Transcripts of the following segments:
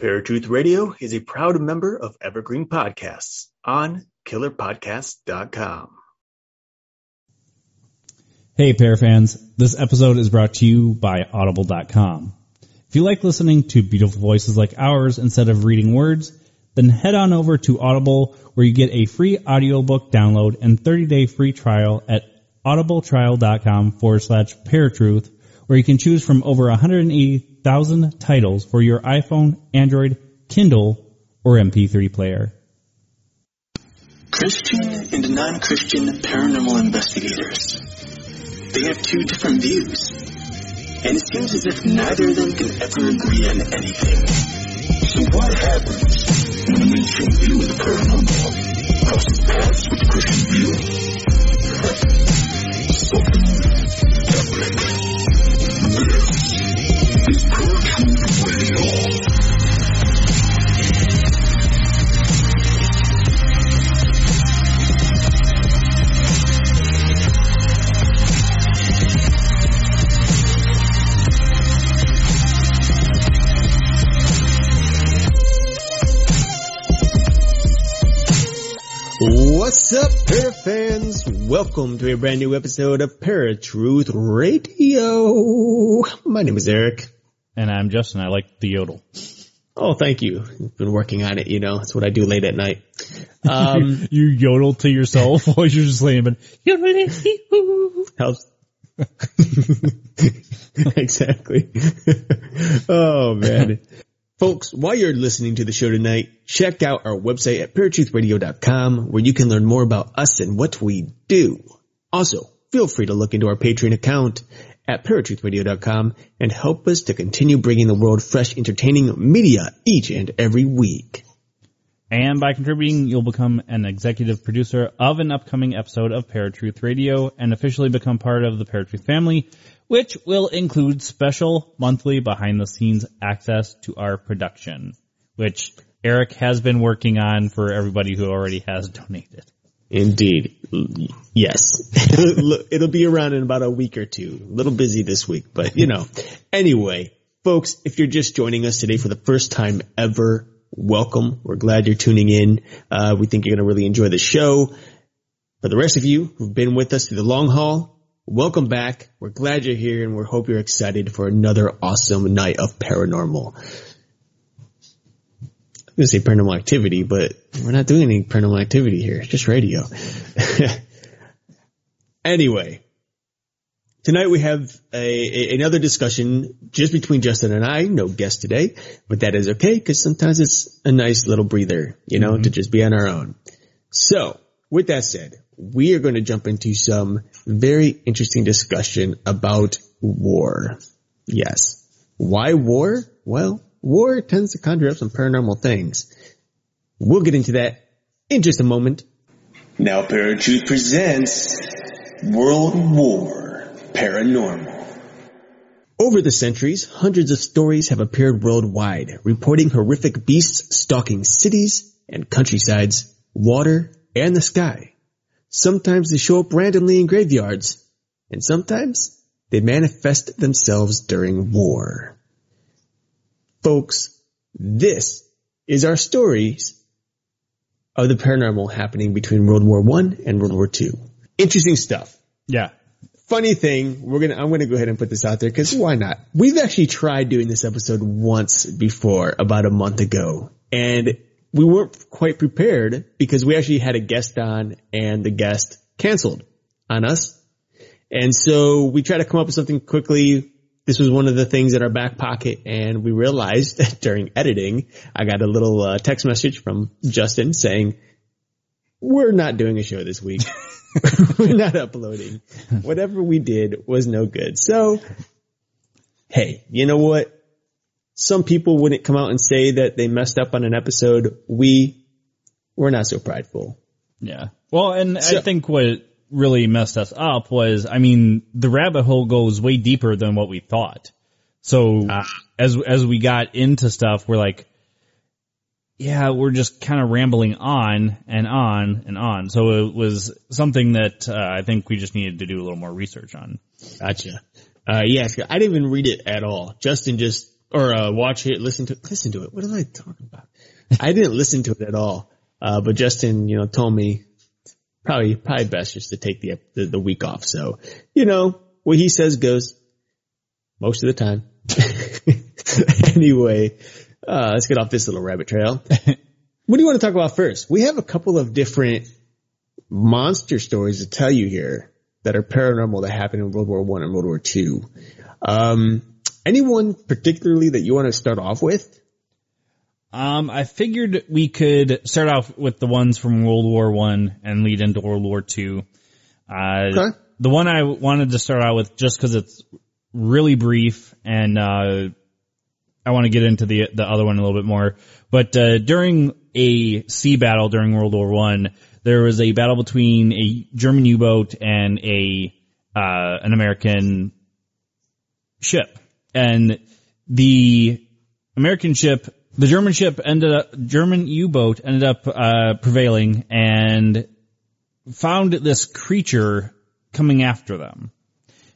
Paratruth Radio is a proud member of Evergreen Podcasts on killerpodcast.com. Hey, Pair fans. This episode is brought to you by Audible.com. If you like listening to beautiful voices like ours instead of reading words, then head on over to Audible where you get a free audiobook download and 30-day free trial at audibletrial.com forward slash paratruth where you can choose from over 180,000 titles for your iPhone, Android, Kindle, or MP3 player. Christian and non-Christian paranormal investigators. They have two different views. And it seems as if neither of them can ever agree on anything. So what happens when an ancient view of the paranormal crosses paths with the Christian view? Paranormal Radio. What's up, Para fans? Welcome to a brand new episode of Paratruth Radio. My name is Eric. And I'm Justin. I like the yodel. Oh, thank you. I've been working on it, you know, that's what I do late at night. Um, you yodel to yourself while you're just laying, but helps. exactly. oh man. Folks, while you're listening to the show tonight, check out our website at paratruthradio.com where you can learn more about us and what we do. Also, feel free to look into our Patreon account at paratruthradio.com and help us to continue bringing the world fresh, entertaining media each and every week. And by contributing, you'll become an executive producer of an upcoming episode of Paratruth Radio and officially become part of the Paratruth family, which will include special monthly behind the scenes access to our production, which Eric has been working on for everybody who already has donated. Indeed. Yes. It'll be around in about a week or two. A little busy this week, but you know. Anyway, folks, if you're just joining us today for the first time ever, welcome. We're glad you're tuning in. Uh, we think you're going to really enjoy the show. For the rest of you who've been with us through the long haul, welcome back. We're glad you're here and we hope you're excited for another awesome night of paranormal. I'm going to say paranormal activity, but we're not doing any paranormal activity here. It's just radio. anyway, tonight we have a, a, another discussion just between Justin and I. No guest today, but that is okay because sometimes it's a nice little breather, you know, mm-hmm. to just be on our own. So with that said, we are going to jump into some very interesting discussion about war. Yes. Why war? Well, war tends to conjure up some paranormal things. We'll get into that in just a moment. Now Paratruth presents World War Paranormal. Over the centuries, hundreds of stories have appeared worldwide, reporting horrific beasts stalking cities and countrysides, water, and the sky. Sometimes they show up randomly in graveyards, and sometimes they manifest themselves during war. Folks, this is our stories of the paranormal happening between World War One and World War Two. Interesting stuff. Yeah. Funny thing, we're gonna, I'm gonna go ahead and put this out there because why not? We've actually tried doing this episode once before, about a month ago, and we weren't quite prepared because we actually had a guest on and the guest canceled on us. And so we tried to come up with something quickly. This was one of the things in our back pocket and we realized that during editing, I got a little uh, text message from Justin saying, we're not doing a show this week. we're not uploading. Whatever we did was no good. So, hey, you know what? Some people wouldn't come out and say that they messed up on an episode. We, we're not so prideful. Yeah. Well, and so, I think what really messed us up was, I mean, the rabbit hole goes way deeper than what we thought. So uh, as, as we got into stuff, we're like, yeah, we're just kind of rambling on and on and on. So it was something that uh, I think we just needed to do a little more research on. Gotcha. Uh, yes, I didn't even read it at all. Justin just or uh, watch it, listen to it, listen to it. What am I talking about? I didn't listen to it at all. Uh, but Justin, you know, told me probably probably best just to take the, the the week off. So you know what he says goes most of the time. anyway, uh, let's get off this little rabbit trail. what do you want to talk about first? We have a couple of different monster stories to tell you here that are paranormal that happened in World War One and World War Two. Um, anyone particularly that you want to start off with? Um, I figured we could start off with the ones from World War One and lead into World War Two. Uh, Okay. the one I wanted to start out with just because it's really brief and uh, I want to get into the the other one a little bit more. But uh, during a sea battle during World War One, there was a battle between a German U-boat and a uh, an American ship, and the American ship, the German ship ended up, German U-boat ended up uh, prevailing and found this creature coming after them.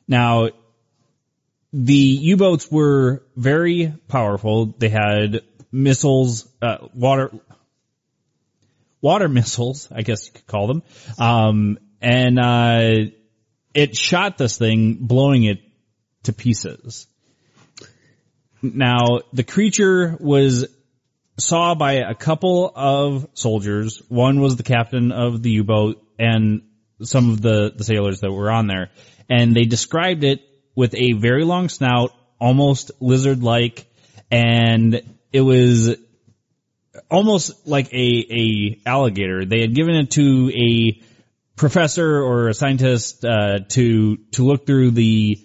Now, the U-boats were very powerful. They had missiles, uh, water, water missiles, I guess you could call them. Um, and, uh, it shot this thing, blowing it to pieces. Now, the creature was saw by a couple of soldiers. One was the captain of the U-boat and some of the, the sailors that were on there. And they described it with a very long snout, almost lizard-like, and it was almost like a, a alligator. They had given it to a professor or a scientist, uh, to, to look through the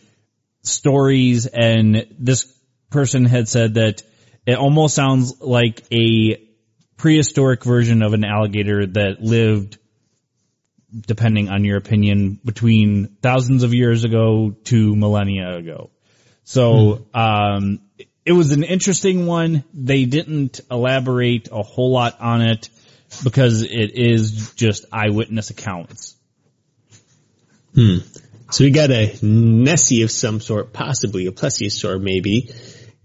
stories and this person had said that it almost sounds like a prehistoric version of an alligator that lived depending on your opinion between thousands of years ago to millennia ago. So um it was an interesting one. They didn't elaborate a whole lot on it because it is just eyewitness accounts. So we got a Nessie of some sort, possibly a plesiosaur maybe,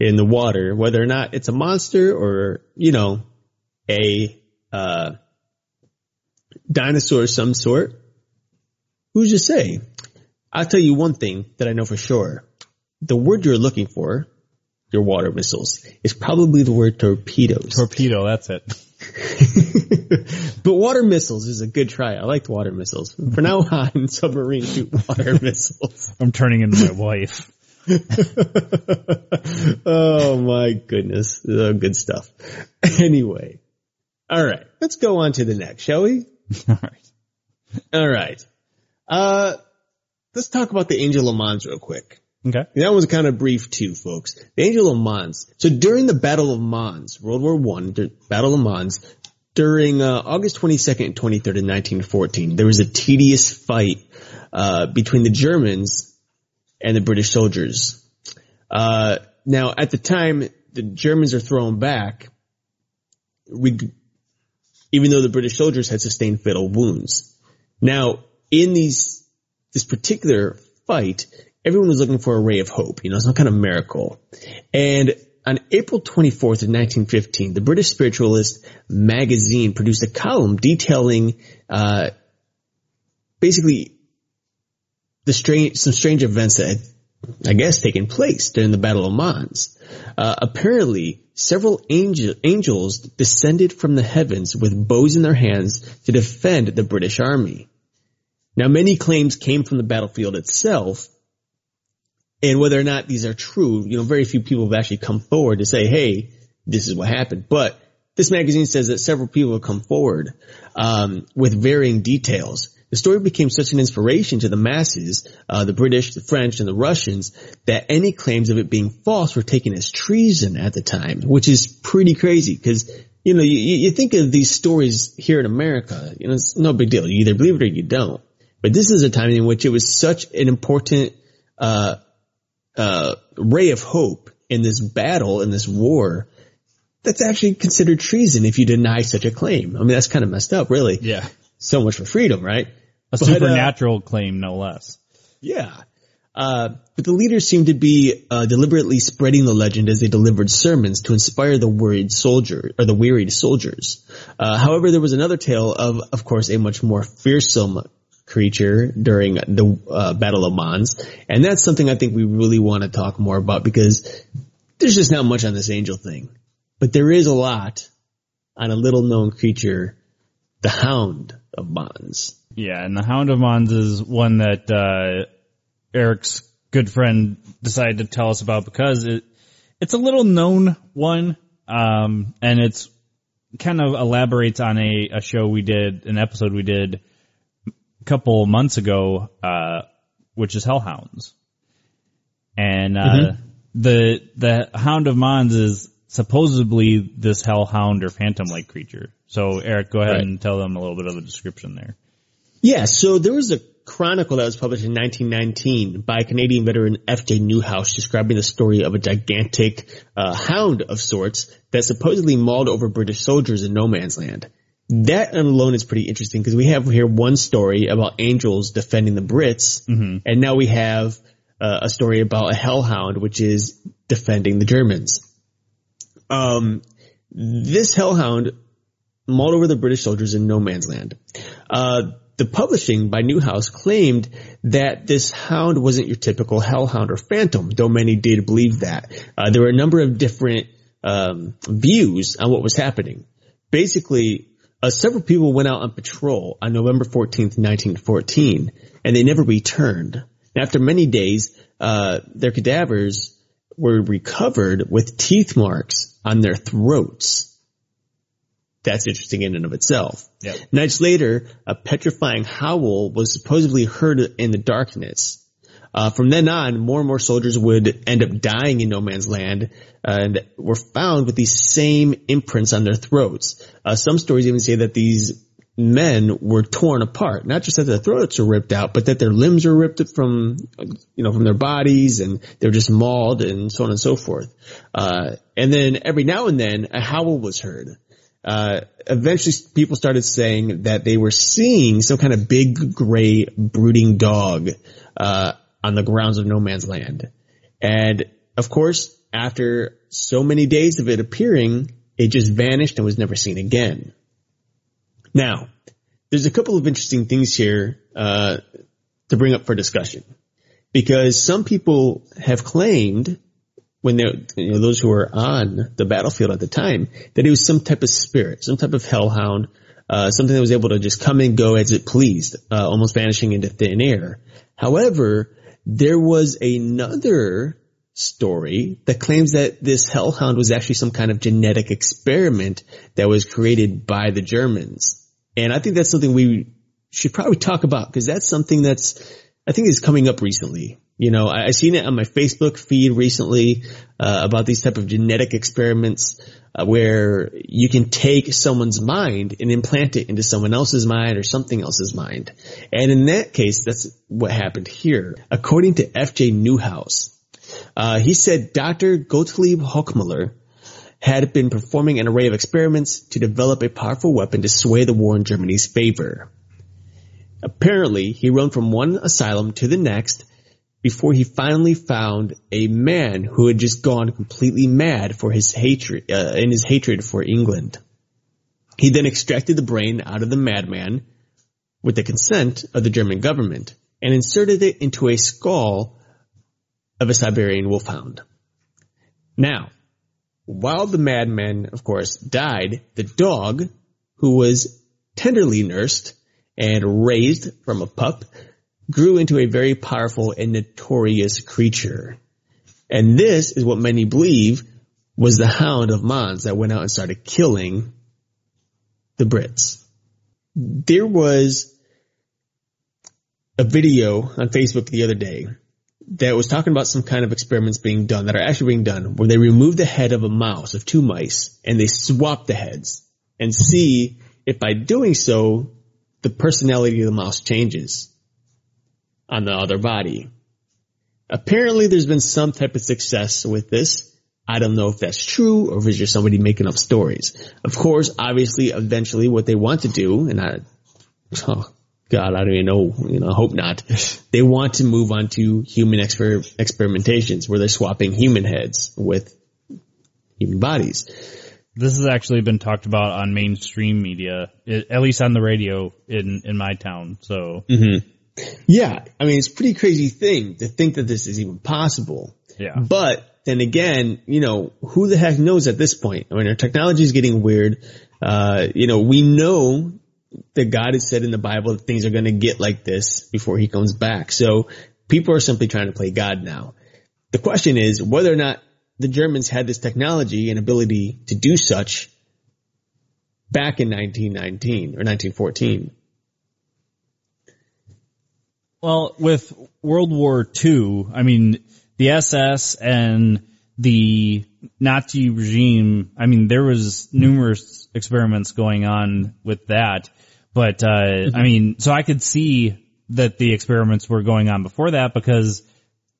in the water, whether or not it's a monster or, you know, a, uh, dinosaur of some sort. Who's to say? I'll tell you one thing that I know for sure. The word you're looking for, your water missiles, is probably the word torpedoes. Torpedo, that's it. but water missiles is a good try. I like water missiles. For now on, submarine shoot water missiles. I'm turning into my wife. oh my goodness. Uh, good stuff. Anyway. All right. Let's go on to the next, shall we? All right. All right. Uh, let's talk about the Angel of Mons real quick. Okay. That was kind of brief too, folks. The Angel of Mons. So during the Battle of Mons, World War One, the Battle of Mons, during uh, August 22nd and 23rd of 1914, there was a tedious fight uh, between the Germans and the British soldiers. Uh, now, at the time, the Germans are thrown back, reg- even though the British soldiers had sustained fatal wounds. Now, in these this particular fight, everyone was looking for a ray of hope, you know, some kind of miracle. And on April 24th of 1915, the British Spiritualist magazine produced a column detailing, uh, basically the strange, some strange events that had, I guess, taken place during the Battle of Mons. Uh, apparently, several angel, angels descended from the heavens with bows in their hands to defend the British army. Now, many claims came from the battlefield itself, and whether or not these are true, you know, very few people have actually come forward to say, hey, this is what happened. But this magazine says that several people have come forward um, with varying details. The story became such an inspiration to the masses, uh, the British, the French, and the Russians, that any claims of it being false were taken as treason at the time, which is pretty crazy because, you know, you, you think of these stories here in America, you know, it's no big deal. You either believe it or you don't. But this is a time in which it was such an important, uh, uh, ray of hope in this battle, in this war, that's actually considered treason if you deny such a claim. I mean, that's kind of messed up, really. Yeah. So much for freedom, right? A But, uh, supernatural claim, no less. yeah. Uh, but the leaders seemed to be uh, deliberately spreading the legend as they delivered sermons to inspire the worried soldier or the wearied soldiers. Uh, however, there was another tale of, of course, a much more fearsome creature during the uh, Battle of Mons, and that's something I think we really want to talk more about because there's just not much on this angel thing, but there is a lot on a little known creature, the Hound of Mons. Yeah, and the Hound of Mons is one that uh, Eric's good friend decided to tell us about because it it's a little known one, um, and it's kind of elaborates on a, a show we did, an episode we did a couple months ago, uh, which is Hellhounds. And, uh, mm-hmm. the, the Hound of Mons is supposedly this hellhound or phantom-like creature. So Eric, go ahead right. and tell them a little bit of the description there. Yeah, so there was a chronicle that was published in 1919 by Canadian veteran F.J. Newhouse describing the story of a gigantic uh, hound of sorts that supposedly mauled over British soldiers in no man's land. That alone is pretty interesting because we have here one story about angels defending the Brits, mm-hmm. and now we have uh, a story about a hellhound which is defending the Germans. Um, this hellhound mauled over the British soldiers in no man's land. Uh, the publishing by Newhouse claimed that this hound wasn't your typical hellhound or phantom, though many did believe that. Uh, there were a number of different um, views on what was happening. Basically, uh, several people went out on patrol on November 14th, 1914, and they never returned. And after many days, uh, their cadavers were recovered with teeth marks on their throats that's interesting in and of itself. Yep. Nights later, a petrifying howl was supposedly heard in the darkness. Uh, from then on, more and more soldiers would end up dying in no man's land and were found with these same imprints on their throats. Uh, some stories even say that these men were torn apart, not just that their throats were ripped out, but that their limbs were ripped from, you know, from their bodies and they were just mauled and so on and so forth. Uh, and then every now and then a howl was heard. Uh, eventually people started saying that they were seeing some kind of big gray brooding dog, uh, on the grounds of no man's land. And of course, after so many days of it appearing, it just vanished and was never seen again. Now, there's a couple of interesting things here, uh, to bring up for discussion. Because some people have claimed when you know, those who were on the battlefield at the time, that it was some type of spirit, some type of hellhound, uh, something that was able to just come and go as it pleased, uh, almost vanishing into thin air. However, there was another story that claims that this hellhound was actually some kind of genetic experiment that was created by the Germans. And I think that's something we should probably talk about because that's something that's, I think is coming up recently. You know, I, I seen it on my Facebook feed recently uh, about these type of genetic experiments uh, where you can take someone's mind and implant it into someone else's mind or something else's mind. And in that case, that's what happened here. According to F.J. Newhouse, uh, he said Dr. Gottlieb Hochmuller had been performing an array of experiments to develop a powerful weapon to sway the war in Germany's favor. Apparently, he roamed from one asylum to the next before he finally found a man who had just gone completely mad for his hatred, uh, in his hatred for England. He then extracted the brain out of the madman with the consent of the German government and inserted it into a skull of a Siberian wolfhound. Now, while the madman, of course, died, the dog, who was tenderly nursed and raised from a pup, grew into a very powerful and notorious creature. And this is what many believe was the hound of Mons that went out and started killing the Brits. There was a video on Facebook the other day that was talking about some kind of experiments being done that are actually being done where they remove the head of a mouse, of two mice, and they swap the heads and see if by doing so, the personality of the mouse changes on the other body. Apparently there's been some type of success with this. I don't know if that's true or if it's just somebody making up stories. Of course, obviously, eventually what they want to do, and I, oh, God, I don't even know, you know, I hope not. They want to move on to human exper- experimentations where they're swapping human heads with human bodies. This has actually been talked about on mainstream media, at least on the radio in, in my town. So mm-hmm. Yeah, I mean, it's a pretty crazy thing to think that this is even possible. yeah, But then again, you know, who the heck knows at this point? I mean, our technology is getting weird. Uh, you know, we know that God has said in the Bible that things are going to get like this before he comes back. So people are simply trying to play God now. The question is whether or not the Germans had this technology and ability to do such back in 1919 or 1914. Well, with World War II, I mean, the SS and the Nazi regime, I mean, there was numerous experiments going on with that. But, uh, I mean, so I could see that the experiments were going on before that because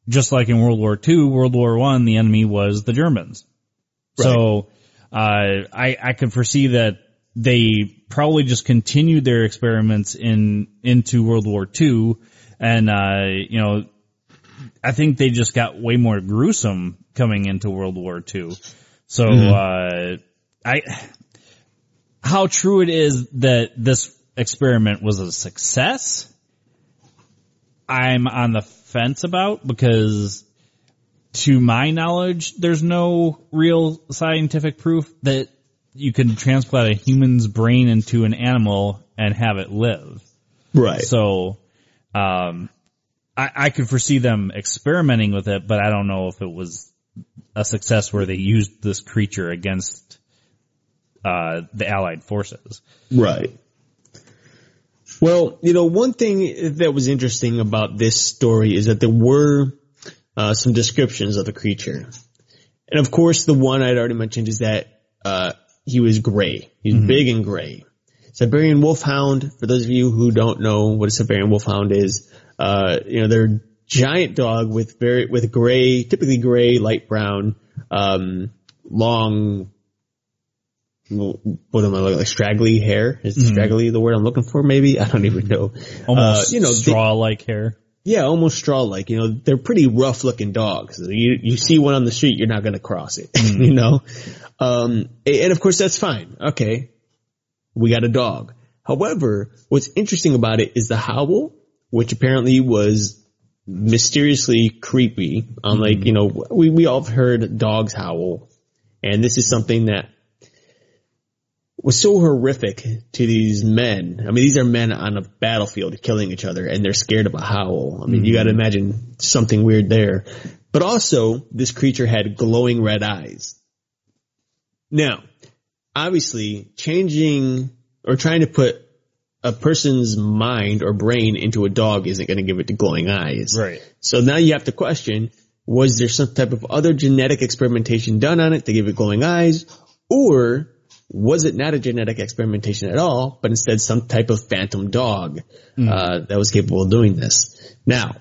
just like in World War II, World War One, the enemy was the Germans. So, uh, I, I could foresee that they probably just continued their experiments in, into World War II. And, uh, you know, I think they just got way more gruesome coming into World War II. So, uh, I, how true it is that this experiment was a success, I'm on the fence about because to my knowledge, there's no real scientific proof that you can transplant a human's brain into an animal and have it live. Right. So, um, I, I could foresee them experimenting with it, but I don't know if it was a success where they used this creature against, uh, the Allied forces. Right. Well, you know, one thing that was interesting about this story is that there were uh, some descriptions of the creature. And of course, the one I'd already mentioned is that uh, he was gray. He's big and gray. Siberian wolfhound, for those of you who don't know what a Siberian wolfhound is, uh, you know, they're a giant dog with very, with gray, typically gray, light brown, um, long, what am I looking like? Straggly hair? Is straggly the word I'm looking for? Maybe I don't even know. Almost Uh, you know, they- straw-like hair. yeah, almost straw-like. You know, they're pretty rough-looking dogs. You you see one on the street, you're not going to cross it. you know, um, and of course that's fine. Okay, we got a dog. However, what's interesting about it is the howl, which apparently was mysteriously creepy. Unlike mm-hmm. you know, we we all have heard dogs howl, and this is something that was so horrific to these men. I mean, these are men on a battlefield killing each other and they're scared of a howl. I mean, you gotta mm-hmm. imagine something weird there. But also, this creature had glowing red eyes. Now, obviously, changing or trying to put a person's mind or brain into a dog isn't gonna give it the glowing eyes. Right. So now you have to question, was there some type of other genetic experimentation done on it to give it glowing eyes? Or was it not a genetic experimentation at all, but instead some type of phantom dog uh, that was capable of doing this? Now,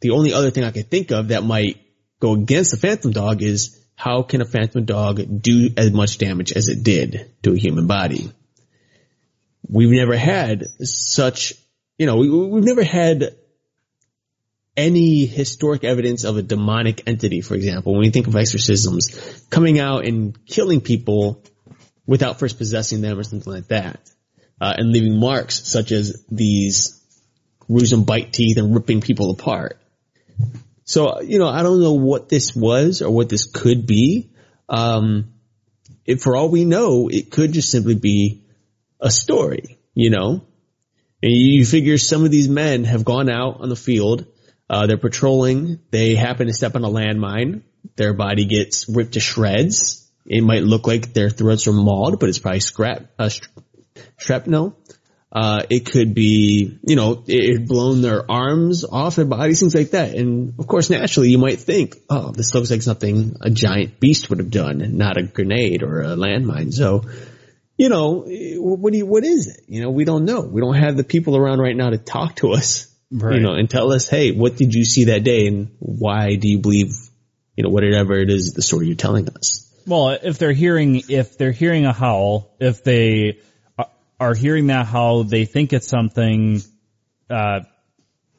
the only other thing I could think of that might go against the phantom dog is how can a phantom dog do as much damage as it did to a human body? We've never had such, you know, we, we've never had any historic evidence of a demonic entity, for example, when you think of exorcisms, coming out and killing people without first possessing them or something like that, uh, and leaving marks such as these gruesome bite teeth and ripping people apart. So, you know, I don't know what this was or what this could be. Um, for all we know, it could just simply be a story, you know? And you figure some of these men have gone out on the field, uh, they're patrolling, they happen to step on a landmine, their body gets ripped to shreds. It might look like their throats are mauled, but it's probably scrap, uh, shrapnel. Uh, it could be, you know, it had blown their arms off their bodies, things like that. And of course, naturally, you might think, oh, this looks like something a giant beast would have done, not a grenade or a landmine. So, you know, what do you, what is it? You know, we don't know. We don't have the people around right now to talk to us, Right. you know, and tell us, hey, what did you see that day and why do you believe, you know, whatever it is, the story you're telling us? Well, if they're hearing, if they're hearing a howl, if they are hearing that how they think it's something uh,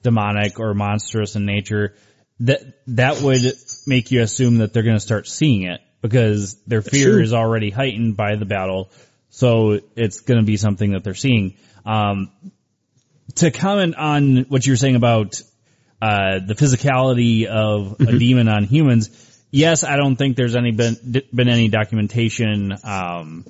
demonic or monstrous in nature, that that would make you assume that they're going to start seeing it because their fear is already heightened by the battle. So it's going to be something that they're seeing. Um, to comment on what you were saying about uh, the physicality of a demon on humans, yes, I don't think there's any been been any documentation um,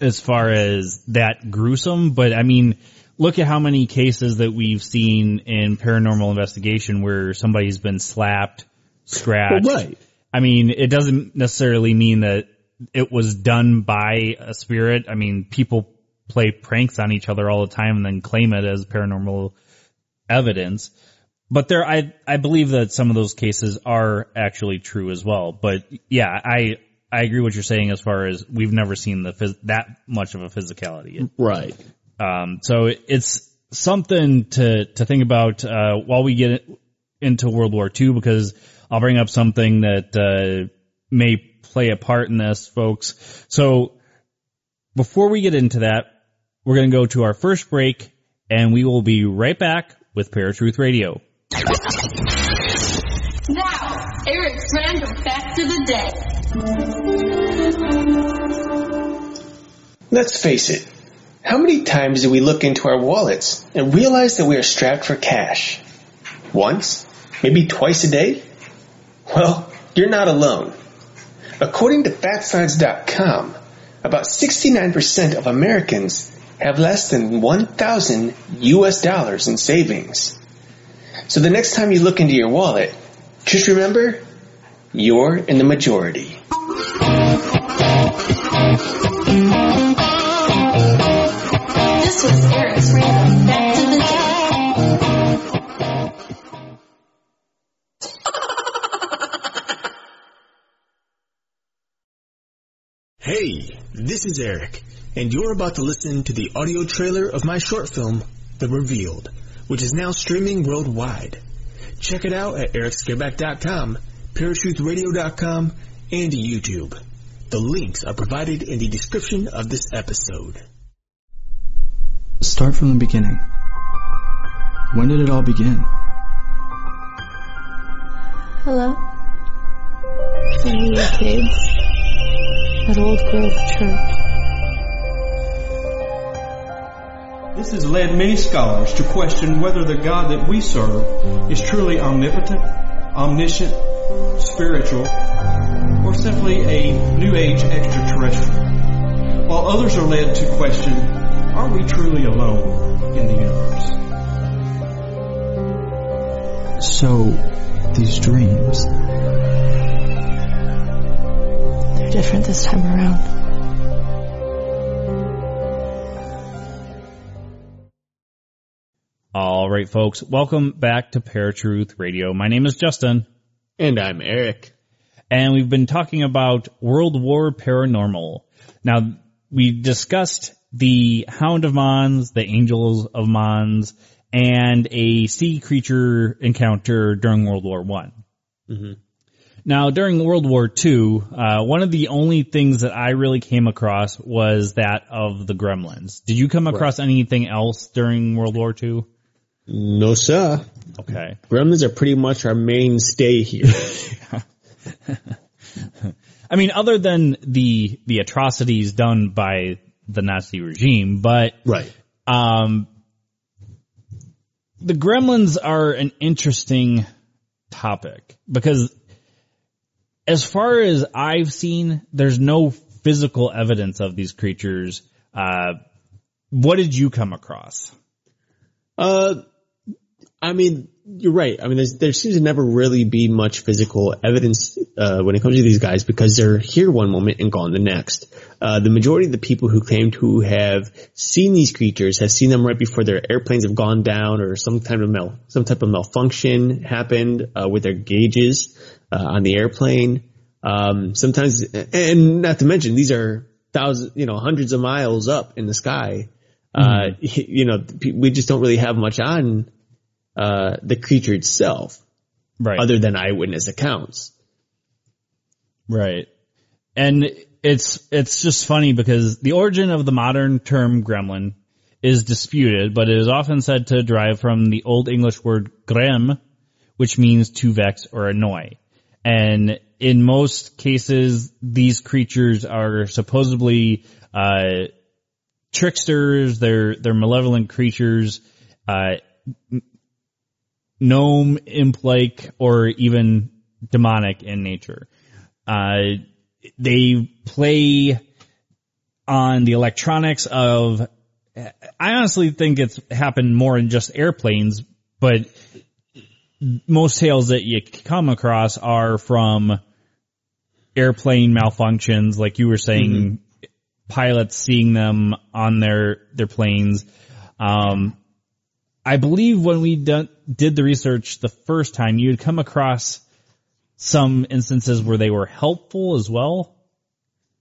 as far as that gruesome, but I mean, look at how many cases that we've seen in paranormal investigation where somebody's been slapped, scratched. Well, right. I mean, it doesn't necessarily mean that it was done by a spirit. I mean, people play pranks on each other all the time and then claim it as paranormal evidence. But there, I, I believe that some of those cases are actually true as well. But yeah, I, I agree what you're saying as far as we've never seen the phys- that much of a physicality. Right. Um, so it's something to, to think about, uh, while we get into World War II because I'll bring up something that, uh, may play a part in this, folks. So before we get into that, we're going to go to our first break and we will be right back with Paratruth Radio. Now, Eric's random fact of the day. Let's face it. How many times do we look into our wallets and realize that we are strapped for cash? Once? Maybe twice a day? Well, you're not alone. According to FatScience.com, about 69% of Americans have less than 1,000 US dollars in savings. So the next time you look into your wallet, just remember, you're in the majority. Hey, this is Eric, and you're about to listen to the audio trailer of my short film, The Revealed, which is now streaming worldwide. Check it out at ericscareback.com, paratruthradio.com, and YouTube. The links are provided in the description of this episode. Start from the beginning. When did it all begin? Hello? Are you kids? At Old Grove Church. This has led many scholars to question whether the God that we serve is truly omnipotent, omniscient, spiritual, or simply a New Age extraterrestrial, while others are led to question, are we truly alone in the universe? So, these dreams, They're different this time around. All right, folks, welcome back to Paratruth Radio. My name is Justin. And I'm Eric. And we've been talking about World War Paranormal. Now, we discussed the Hound of Mons, the Angels of Mons, and a sea creature encounter during World War One. Now, during World War II, uh, one of the only things that I really came across was that of the Gremlins. Did you come across anything else during World War II? No, sir. Okay. Gremlins are pretty much our mainstay here. I mean, other than the the atrocities done by the Nazi regime, but right. um, the Gremlins are an interesting topic because, as far as I've seen, there's no physical evidence of these creatures. Uh, what did you come across? Uh, I mean, you're right. I mean, there's, there seems to never really be much physical evidence uh, when it comes to these guys because they're here one moment and gone the next. Uh, the majority of the people who claim to have seen these creatures have seen them right before their airplanes have gone down or some type of mal- some type of malfunction happened uh, with their gauges uh, on the airplane. Um, sometimes, and not to mention, these are thousands, you know, hundreds of miles up in the sky. Uh, you know, we just don't really have much on uh, the creature itself, Right. other than eyewitness accounts. Right. And it's, it's just funny because the origin of the modern term gremlin is disputed, but it is often said to derive from the Old English word grem, which means to vex or annoy. And in most cases, these creatures are supposedly uh, tricksters. They're they're malevolent creatures, uh, gnome, imp-like, or even demonic in nature. Uh, they play on the electronics of. I honestly think it's happened more in just airplanes, but most tales that you come across are from airplane malfunctions, like you were saying, mm-hmm. pilots seeing them on their their planes. Um, I believe when we done, did the research the first time, you had come across some instances where they were helpful as well.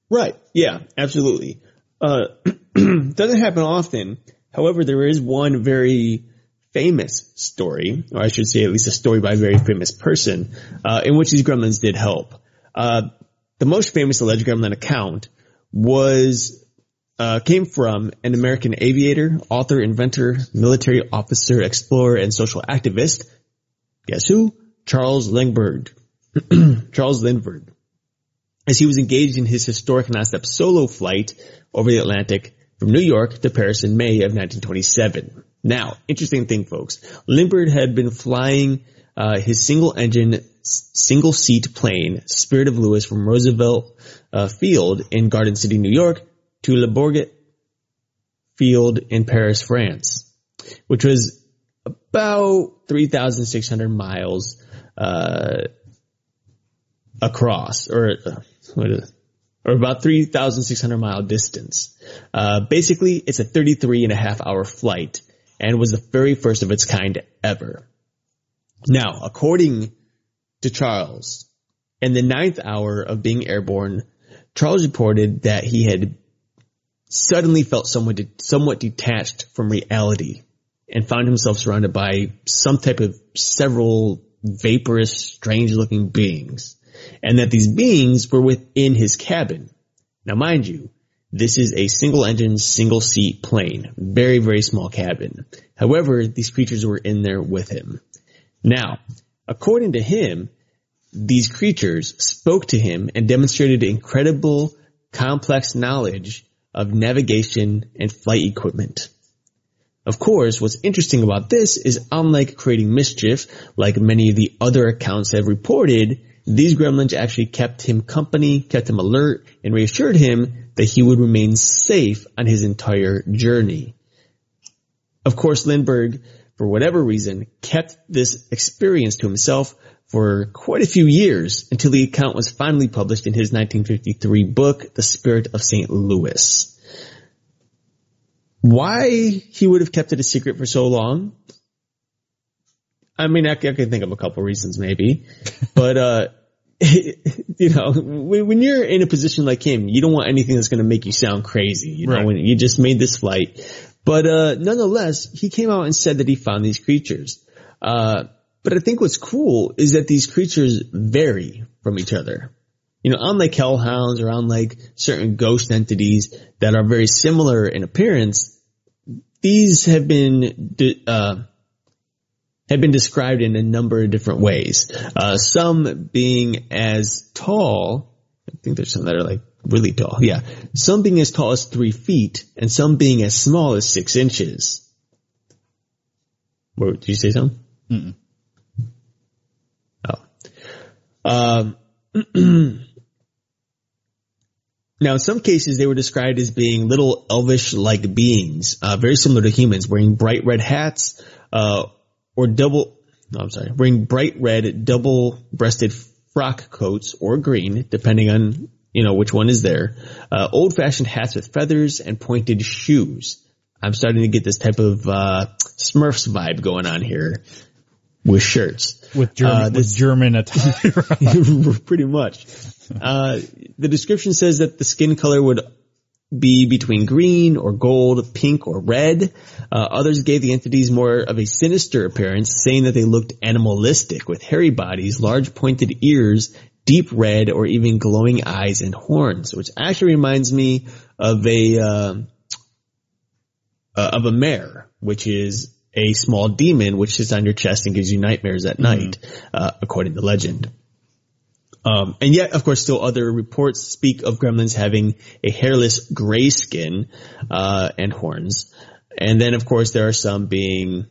Right. Yeah, absolutely. Uh, doesn't happen often. However, there is one very famous story, or I should say at least a story by a very famous person, uh, in which these gremlins did help. Uh, the most famous alleged gremlin account was uh, came from an American aviator, author, inventor, military officer, explorer, and social activist. Guess who? Charles Lindbergh. Charles Lindbergh as he was engaged in his historic non-stop solo flight over the Atlantic from New York to Paris in May of 1927. Now, interesting thing, folks. Lindbergh had been flying uh, his single-engine, single-seat plane, Spirit of Louis, from Roosevelt uh, Field in Garden City, New York, to Le Bourget Field in Paris, France, which was about 3,600 miles uh, across, or uh, or about 3,600 mile distance. Uh, basically, it's a 33 and a half hour flight and was the very first of its kind ever. Now, according to Charles, in the ninth hour of being airborne, Charles reported that he had suddenly felt somewhat, somewhat detached from reality and found himself surrounded by some type of several vaporous, strange looking beings and that these beings were within his cabin. Now mind you, this is a single engine, single seat plane. Very, very small cabin. However, these creatures were in there with him. Now, according to him, these creatures spoke to him and demonstrated incredible, complex knowledge of navigation and flight equipment. Of course, what's interesting about this is unlike creating mischief, like many of the other accounts have reported, these gremlins actually kept him company, kept him alert, and reassured him that he would remain safe on his entire journey. Of course, Lindbergh, for whatever reason, kept this experience to himself for quite a few years until the account was finally published in his 1953 book, The Spirit of St. Louis. Why he would have kept it a secret for so long, I mean, I, I can think of a couple reasons maybe, but, uh, you know, when you're in a position like him, you don't want anything that's going to make you sound crazy, you know, right. when you just made this flight. But, uh, nonetheless, he came out and said that he found these creatures. Uh, but I think what's cool is that these creatures vary from each other. You know, unlike hellhounds or unlike certain ghost entities that are very similar in appearance, these have been, uh, have been described in a number of different ways. Uh, some being as tall, I think there's some that are like really tall. Yeah. Some being as tall as three feet and some being as small as six inches. What, did you say something? Mm-mm. Oh. Um, Now, in some cases, they were described as being little elvish-like beings, uh, very similar to humans, wearing bright red hats, uh, or double, no, I'm sorry, wearing bright red double breasted frock coats or green, depending on, you know, which one is there. Uh, old fashioned hats with feathers and pointed shoes. I'm starting to get this type of, uh, Smurfs vibe going on here with shirts. With German, uh, this, with German attire. pretty much. Uh, the description says that the skin color would be between green or gold, pink or red. Uh, others gave the entities more of a sinister appearance, saying that they looked animalistic with hairy bodies, large pointed ears, deep red, or even glowing eyes and horns, which actually reminds me of a, uh, uh, of a mare, which is a small demon which sits on your chest and gives you nightmares at night, uh, according to legend. Um, and yet, of course, still other reports speak of gremlins having a hairless gray skin uh, and horns. And then, of course, there are some being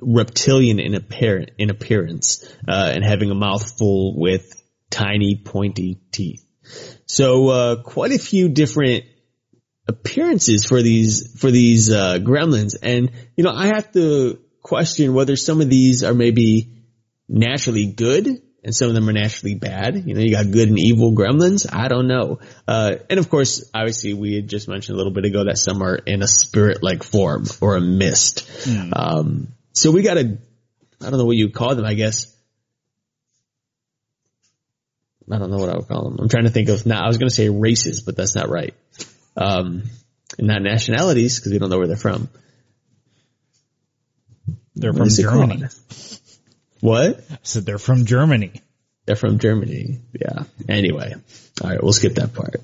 reptilian in, appear- in appearance uh, and having a mouth full with tiny, pointy teeth. So, uh, quite a few different appearances for these for these uh, gremlins, and you know, I have to question whether some of these are maybe naturally good and some of them are naturally bad. You know, you got good and evil gremlins. I don't know. Uh, and of course, obviously, we had just mentioned a little bit ago that some are in a spirit-like form or a mist. Um, so we got a, I don't know what you call them. I guess. I don't know what I would call them. I'm trying to think of. Now, I was going to say races, but that's not right. Um, and not nationalities because we don't know where they're from. They're from is Germany. What? I said they're from Germany. They're from Germany. Yeah. Anyway. All right. We'll skip that part.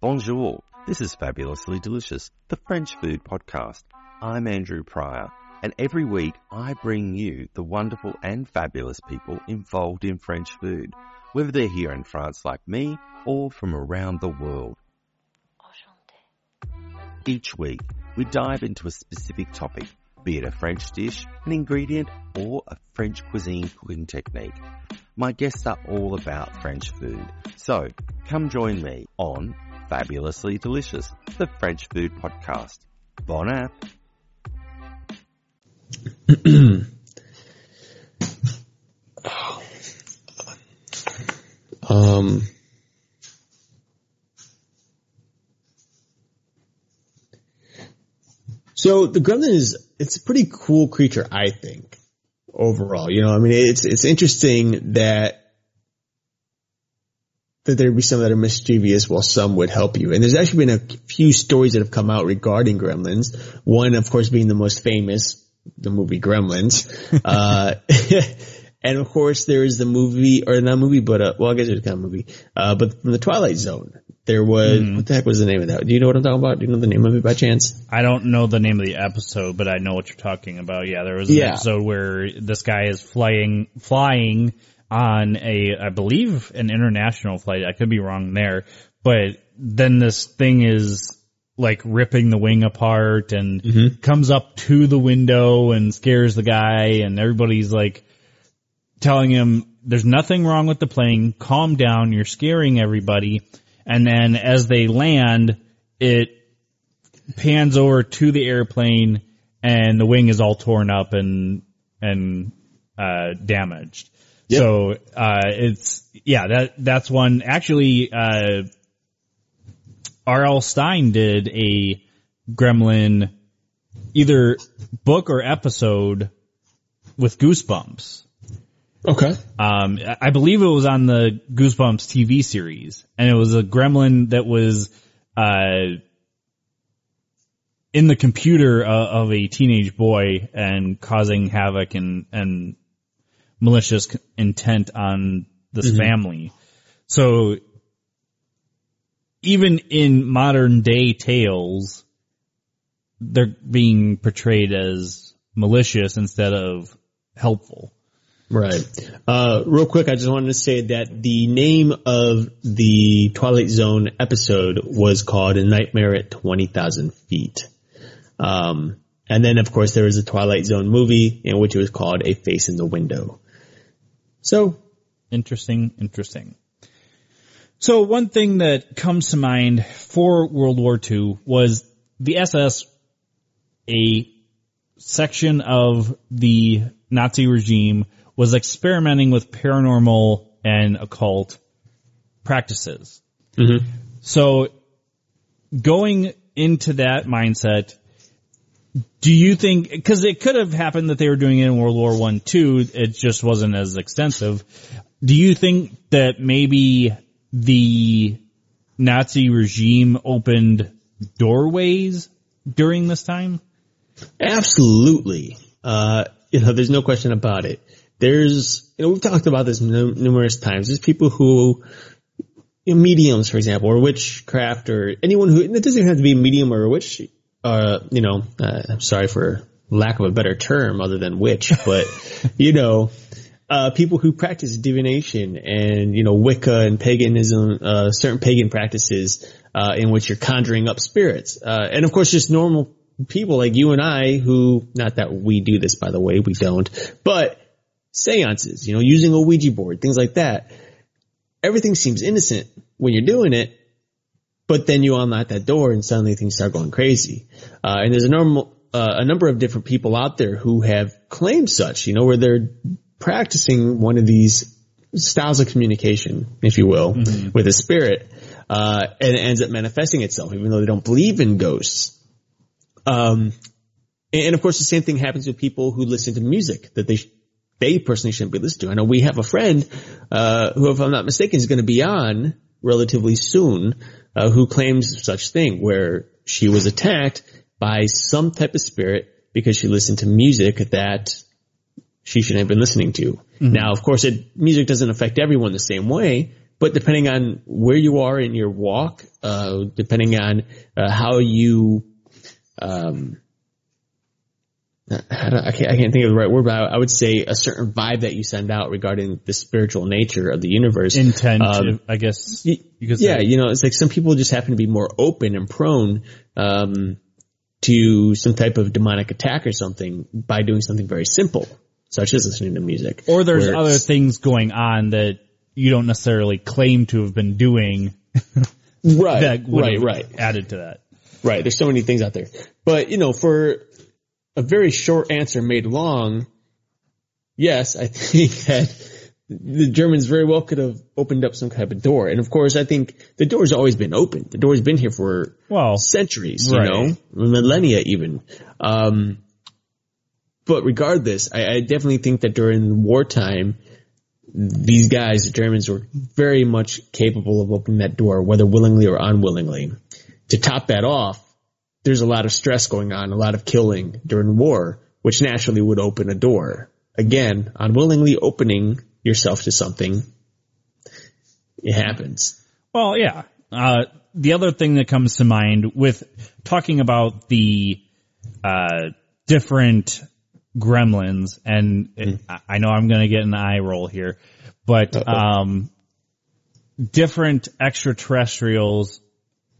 Bonjour. This is Fabulously Delicious, the French food podcast. I'm Andrew Pryor, and every week I bring you the wonderful and fabulous people involved in French food, whether they're here in France like me or from around the world. Each week, we dive into a specific topic, be it a French dish, an ingredient, or a French cuisine cooking technique. My guests are all about French food. So, come join me on Fabulously Delicious, the French food podcast. Bon app. Um, so the gremlin is, it's a pretty cool creature, I think, overall. You know, I mean, it's, it's interesting that, that there'd be some that are mischievous while some would help you. And there's actually been a few stories that have come out regarding gremlins. One, of course, being the most famous, the movie Gremlins. uh, and of course there is the movie, or not movie, but, uh, well, I guess it's kind of a movie, uh, but from the Twilight Zone. There was, what the heck was the name of that? Do you know what I'm talking about? Do you know the name of it by chance? I don't know the name of the episode, but I know what you're talking about. Yeah, there was an Yeah. episode where this guy is flying, flying on a, I believe, an international flight. I could be wrong there, but then this thing is like ripping the wing apart and comes up to the window and scares the guy and everybody's like telling him there's nothing wrong with the plane. Calm down. You're scaring everybody. And then as they land, it pans over to the airplane and the wing is all torn up and, and, uh, damaged. So, uh, it's, yeah, that, that's one. Actually, uh, R.L. Stine did a Gremlin either book or episode with Goosebumps. Okay. Um, I believe it was on the Goosebumps TV series, and it was a gremlin that was uh, in the computer uh, of a teenage boy and causing havoc and and malicious intent on this family. So even in modern day tales, they're being portrayed as malicious instead of helpful. Right. Uh, real quick, I just wanted to say that the name of the Twilight Zone episode was called A Nightmare at 20,000 Feet. Um, and then of course there was a Twilight Zone movie in which it was called A Face in the Window. So, Interesting, interesting. So one thing that comes to mind for World War II was the SS, a section of the Nazi regime was experimenting with paranormal and occult practices. So going into that mindset, do you think, cause it could have happened that they were doing it in World War One too, it just wasn't as extensive. Do you think that maybe the Nazi regime opened doorways during this time? Absolutely. Uh, you know, there's no question about it. There's, you know, we've talked about this nu- numerous times. There's people who you know, mediums, for example, or witchcraft, or anyone who and it doesn't have to be a medium or a witch. Uh, you know, uh, I'm sorry for lack of a better term other than witch, but you know, uh, people who practice divination and you know Wicca and paganism, uh, certain pagan practices uh, in which you're conjuring up spirits, uh, and of course just normal people like you and I who, not that we do this by the way, we don't, but seances, you know, using a Ouija board, things like that. Everything seems innocent when you're doing it, but then you unlock that door and suddenly things start going crazy. Uh, and there's a normal, uh, a number of different people out there who have claimed such, you know, where they're practicing one of these styles of communication, if you will, Mm-hmm. with a spirit, uh, and it ends up manifesting itself, even though they don't believe in ghosts. Um, and of course, the same thing happens with people who listen to music that they they personally shouldn't be listening to. I know we have a friend uh, who, if I'm not mistaken, is going to be on relatively soon, uh, who claims such thing where she was attacked by some type of spirit because she listened to music that she shouldn't have been listening to. Now, of course, it, music doesn't affect everyone the same way, but depending on where you are in your walk, uh, depending on uh, how you um, I, don't, I, can't, I can't think of the right word, but I, I would say a certain vibe that you send out regarding the spiritual nature of the universe. Intent, Um, I guess. could yeah, you know, it's like some people just happen to be more open and prone um, to some type of demonic attack or something by doing something very simple, such as listening to music. Or there's other things going on that you don't necessarily claim to have been doing right, that would right, right. added to that. Right. There's so many things out there. But, you know, for a very short answer made long, yes, I think that the Germans very well could have opened up some type of door. And of course, I think the door's always been open. The door's been here for Well, centuries, right. you know, millennia even. Um, but regardless, I, I definitely think that during wartime, these guys, the Germans, were very much capable of opening that door, whether willingly or unwillingly. To top that off, there's a lot of stress going on, a lot of killing during war, which naturally would open a door. Again, unwillingly opening yourself to something, it happens. Well, yeah. Uh, the other thing that comes to mind with talking about the uh, different gremlins, and it, I- I know I'm going to get an eye roll here, but um, different extraterrestrials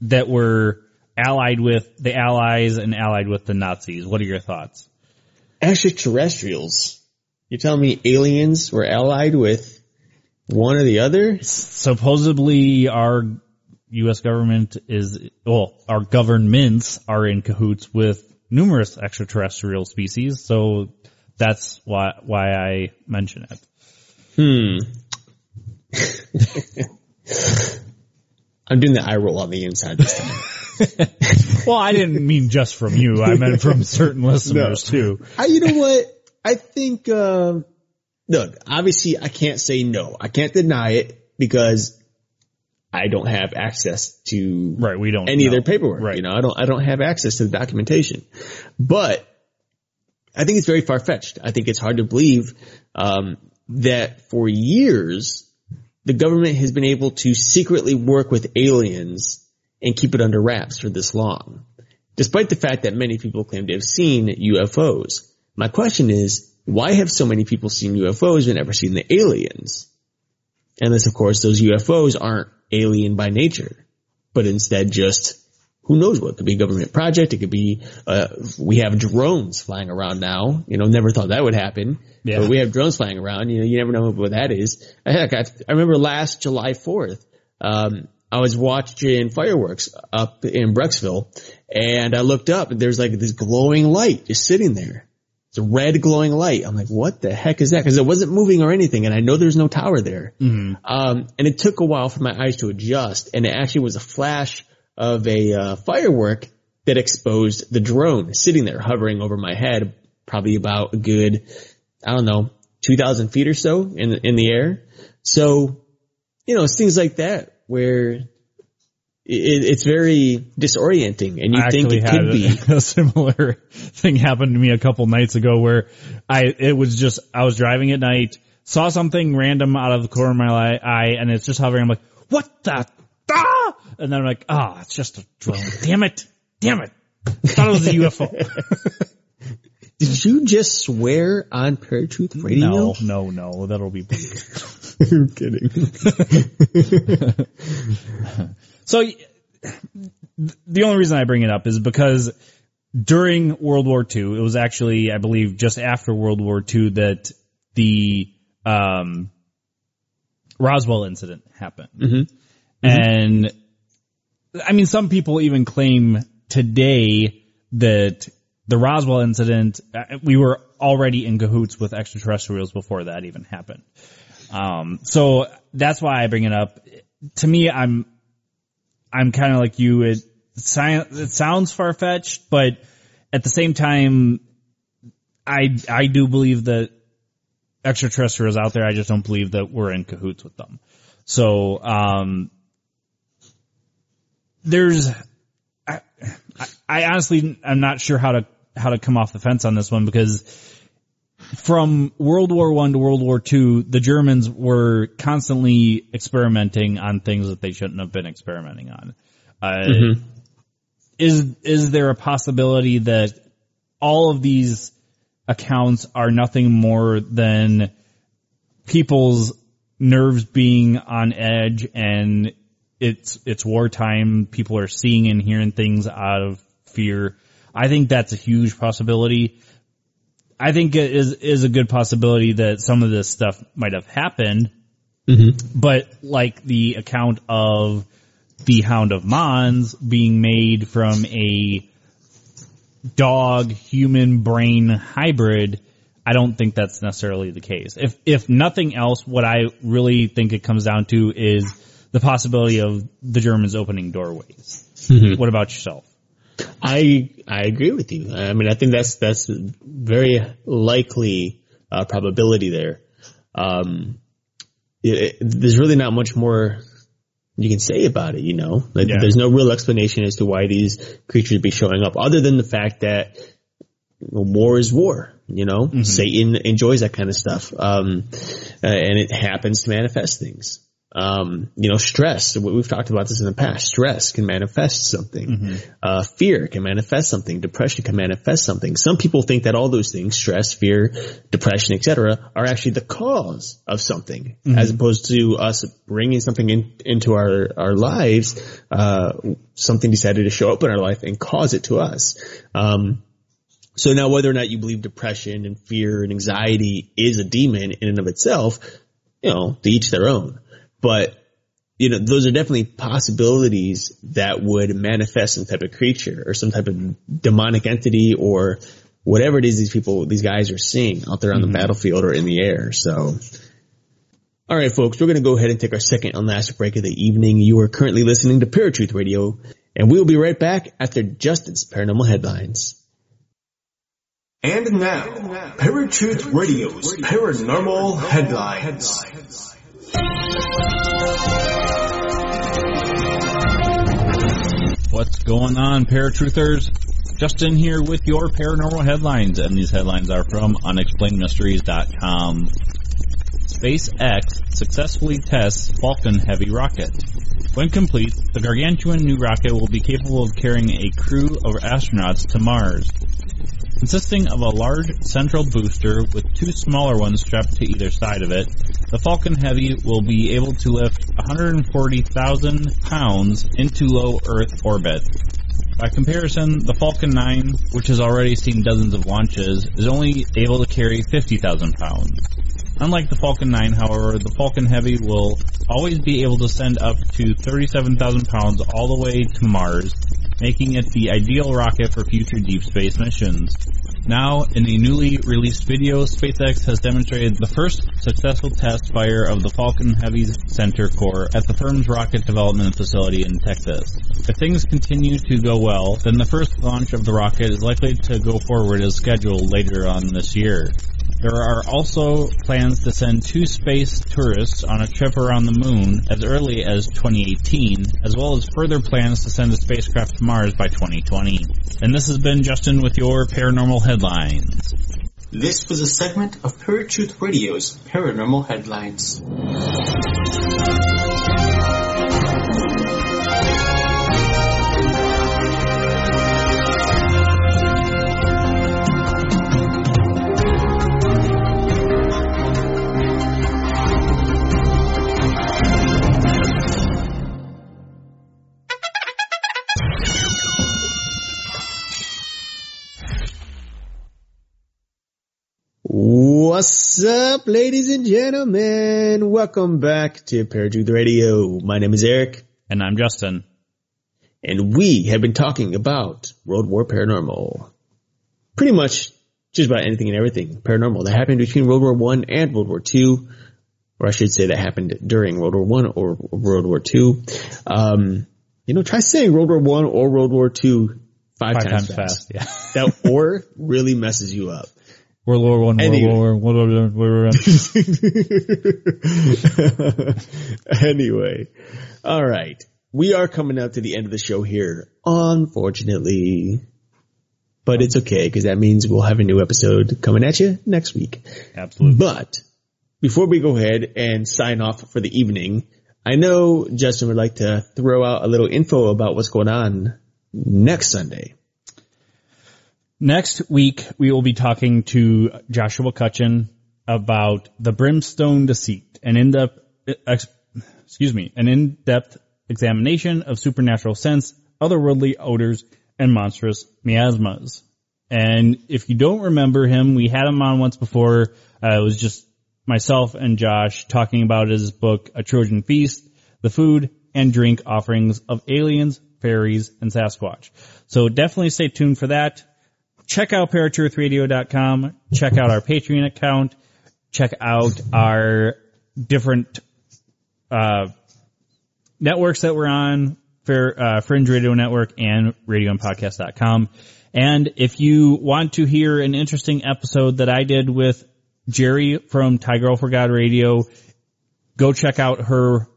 that were allied with the Allies and allied with the Nazis. What are your thoughts? Extraterrestrials. You're telling me aliens were allied with one or the other? supposedly our U.S. government is, well, our governments are in cahoots with numerous extraterrestrial species, so that's why why I mention it. Hmm. I'm doing the eye roll on the inside this time. Well, I didn't mean just from you; I meant from certain listeners too. I, you know what? I think, um, look, obviously I can't say no. I can't deny it because I don't have access to Right? We don't any of their paperwork. Right. You know, I don't, I don't have access to the documentation, but I think it's very far fetched. I think it's hard to believe, um, that for years the government has been able to secretly work with aliens and keep it under wraps for this long, despite the fact that many people claim to have seen UFOs. My question is, why have so many people seen UFOs but never seen the aliens? Unless, of course, those UFOs aren't alien by nature, but instead just who knows what? It could be a government project. It could be, uh, we have drones flying around now. You know, never thought that would happen. Yeah. But we have drones flying around. You know, you never know what that is. Heck, I, I remember last July 4th, um, I was watching fireworks up in Brecksville and I looked up and there's like this glowing light just sitting there. It's a red glowing light. I'm like, what the heck is that? Cause it wasn't moving or anything and I know there's no tower there. Um, and it took a while for my eyes to adjust and it actually was a flash of a uh, firework that exposed the drone sitting there hovering over my head, probably about a good, I don't know, 2000 feet or so in the, in the air. So, you know, it's things like that where it, it's very disorienting and you I think it could be. a, a similar thing happened to me a couple nights ago where I it was just I was driving at night, saw something random out of the corner of my eye, and it's just hovering. I'm like, what the, ah! And then I'm like, ah, it's just a drone. Damn it. Damn it. I thought it was a UFO. Did you just swear on Paratruth Radio? No, no, no. That'll be I'm kidding. So the only reason I bring it up is because during World War II, it was actually, I believe, just after World War II that the um, Roswell incident happened. And I mean, some people even claim today that the Roswell incident, uh, we were already in cahoots with extraterrestrials before that even happened. Um, so that's why I bring it up. To me, I'm, I'm kind of like you. It, it sounds far fetched, but at the same time, I, I do believe that extraterrestrials out there. I just don't believe that we're in cahoots with them. So, um, there's, I, I honestly, I'm not sure how to, how to come off the fence on this one because from World War One to World War Two, the Germans were constantly experimenting on things that they shouldn't have been experimenting on. Uh, Is is there a possibility that all of these accounts are nothing more than people's nerves being on edge and it's it's wartime. People are seeing and hearing things out of fear. I think that's a huge possibility. I think it is is a good possibility that some of this stuff might have happened, mm-hmm. but like the account of the Hound of Mons being made from a dog human brain hybrid, I don't think that's necessarily the case. If if nothing else, what I really think it comes down to is the possibility of the Germans opening doorways. Mm-hmm. What about yourself? I I agree with you. I mean, I think that's that's very likely uh, probability there. Um, it, it- there's really not much more you can say about it. You know, like, Yeah. there's no real explanation as to why these creatures be showing up, other than the fact that war is war. You know, Satan enjoys that kind of stuff, um, and it happens to manifest things. Um, you know, stress. we- We've talked about this in the past. Stress can manifest something. Uh, fear can manifest something. Depression can manifest something. Some people think that all those things, stress, fear, depression, etc., are actually the cause of something, as opposed to us bringing something in, into our our lives. Uh, something decided to show up in our life and cause it to us. Um, so now whether or not you believe depression and fear and anxiety is a demon in and of itself, you know, to each their own. But, you know, those are definitely possibilities that would manifest some type of creature or some type of demonic entity or whatever it is these people, these guys are seeing out there on the mm-hmm. battlefield or in the air. So, all right, folks, we're going to go ahead and take our second and last break of the evening. You are currently listening to Paratruth Radio, and we'll be right back after Justin's paranormal headlines. And now, Paratruth Radio's Paranormal Headlines. What's going on, paratruthers? Justin here with your paranormal headlines, and these headlines are from unexplainedmysteries.com. SpaceX successfully tests Falcon Heavy rocket. When complete, the gargantuan new rocket will be capable of carrying a crew of astronauts to Mars. Consisting of a large central booster with two smaller ones strapped to either side of it, the Falcon Heavy will be able to lift 140,000 pounds into low Earth orbit. By comparison, the Falcon 9, which has already seen dozens of launches, is only able to carry 50,000 pounds. Unlike the Falcon 9, however, the Falcon Heavy will always be able to send up to 37,000 pounds all the way to Mars, making it the ideal rocket for future deep space missions. Now, in a newly released video, SpaceX has demonstrated the first successful test fire of the Falcon Heavy's center core at the firm's rocket development facility in Texas. If things continue to go well, then the first launch of the rocket is likely to go forward as scheduled later on this year. There are also plans to send two space tourists on a trip around the moon as early as 2018, as well as further plans to send a spacecraft to Mars by 2020. And this has been Justin with your paranormal headlines. This was a segment of Paratruth Radio's Paranormal Headlines. What's up, ladies and gentlemen? Welcome back to Paratruth Radio. My name is Eric. And I'm Justin. And we have been talking about World War Paranormal. Pretty much just about anything and everything paranormal that happened between World War One and World War Two, or I should say that happened during World War One or World War Two. Um, you know, try saying World War One or World War Two five, Five times, times fast. fast, that or really messes you up. World War One, Anyway. World War, World War. anyway, all right. We are coming up to the end of the show here, unfortunately. But it's okay because that means we'll have a new episode coming at you next week. Absolutely. But before we go ahead and sign off for the evening, I know Justin would like to throw out a little info about what's going on next Sunday. Next week, we will be talking to Joshua Cutchin about the brimstone deceit, an in-depth, excuse me, an in-depth examination of supernatural sense, otherworldly odors, and monstrous miasmas. And if you don't remember him, we had him on once before. Uh, it was just myself and Josh talking about his book, A Trojan Feast, the food and drink offerings of aliens, fairies, and Sasquatch. So definitely stay tuned for that check out paratruthradio.com, check out our Patreon account, check out our different uh, networks that we're on, Fair, uh, Fringe Radio Network and radioandpodcast.com. And if you want to hear an interesting episode that I did with Jerry from Thai Girl for God Radio, go check out her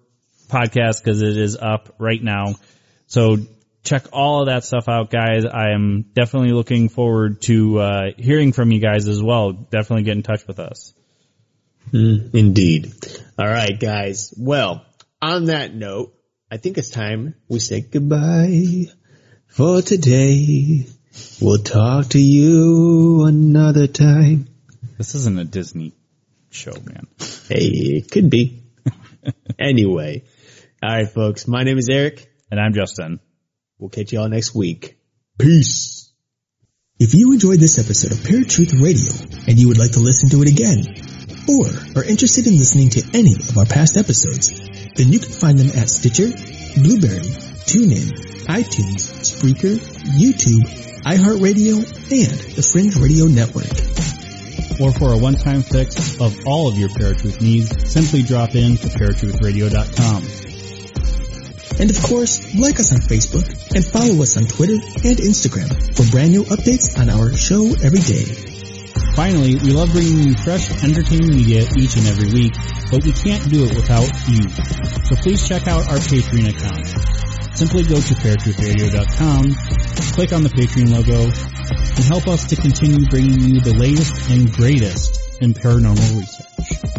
podcast because it is up right now. So check all of that stuff out, guys. I am definitely looking forward to uh, hearing from you guys as well. Definitely get in touch with us. Mm, indeed. All right, guys. Well, on that note, I think it's time we say goodbye for today. We'll talk to you another time. This isn't a Disney show, man. Hey, it could be. anyway. All right, folks. My name is Eric. And I'm Justin. We'll catch you all next week. Peace. If you enjoyed this episode of Paratruth Radio and you would like to listen to it again, or are interested in listening to any of our past episodes, then you can find them at Stitcher, Blubrry, TuneIn, iTunes, Spreaker, YouTube, iHeartRadio, and the Fringe Radio Network. Or for a one-time fix of all of your Paratruth needs, simply drop in to paratruthradio.com. And of course, like us on Facebook and follow us on Twitter and Instagram for brand new updates on our show every day. Finally, we love bringing you fresh, entertaining media each and every week, but we can't do it without you. So please check out our Patreon account. Simply go to paratruthradio.com, click on the Patreon logo, and help us to continue bringing you the latest and greatest in paranormal research.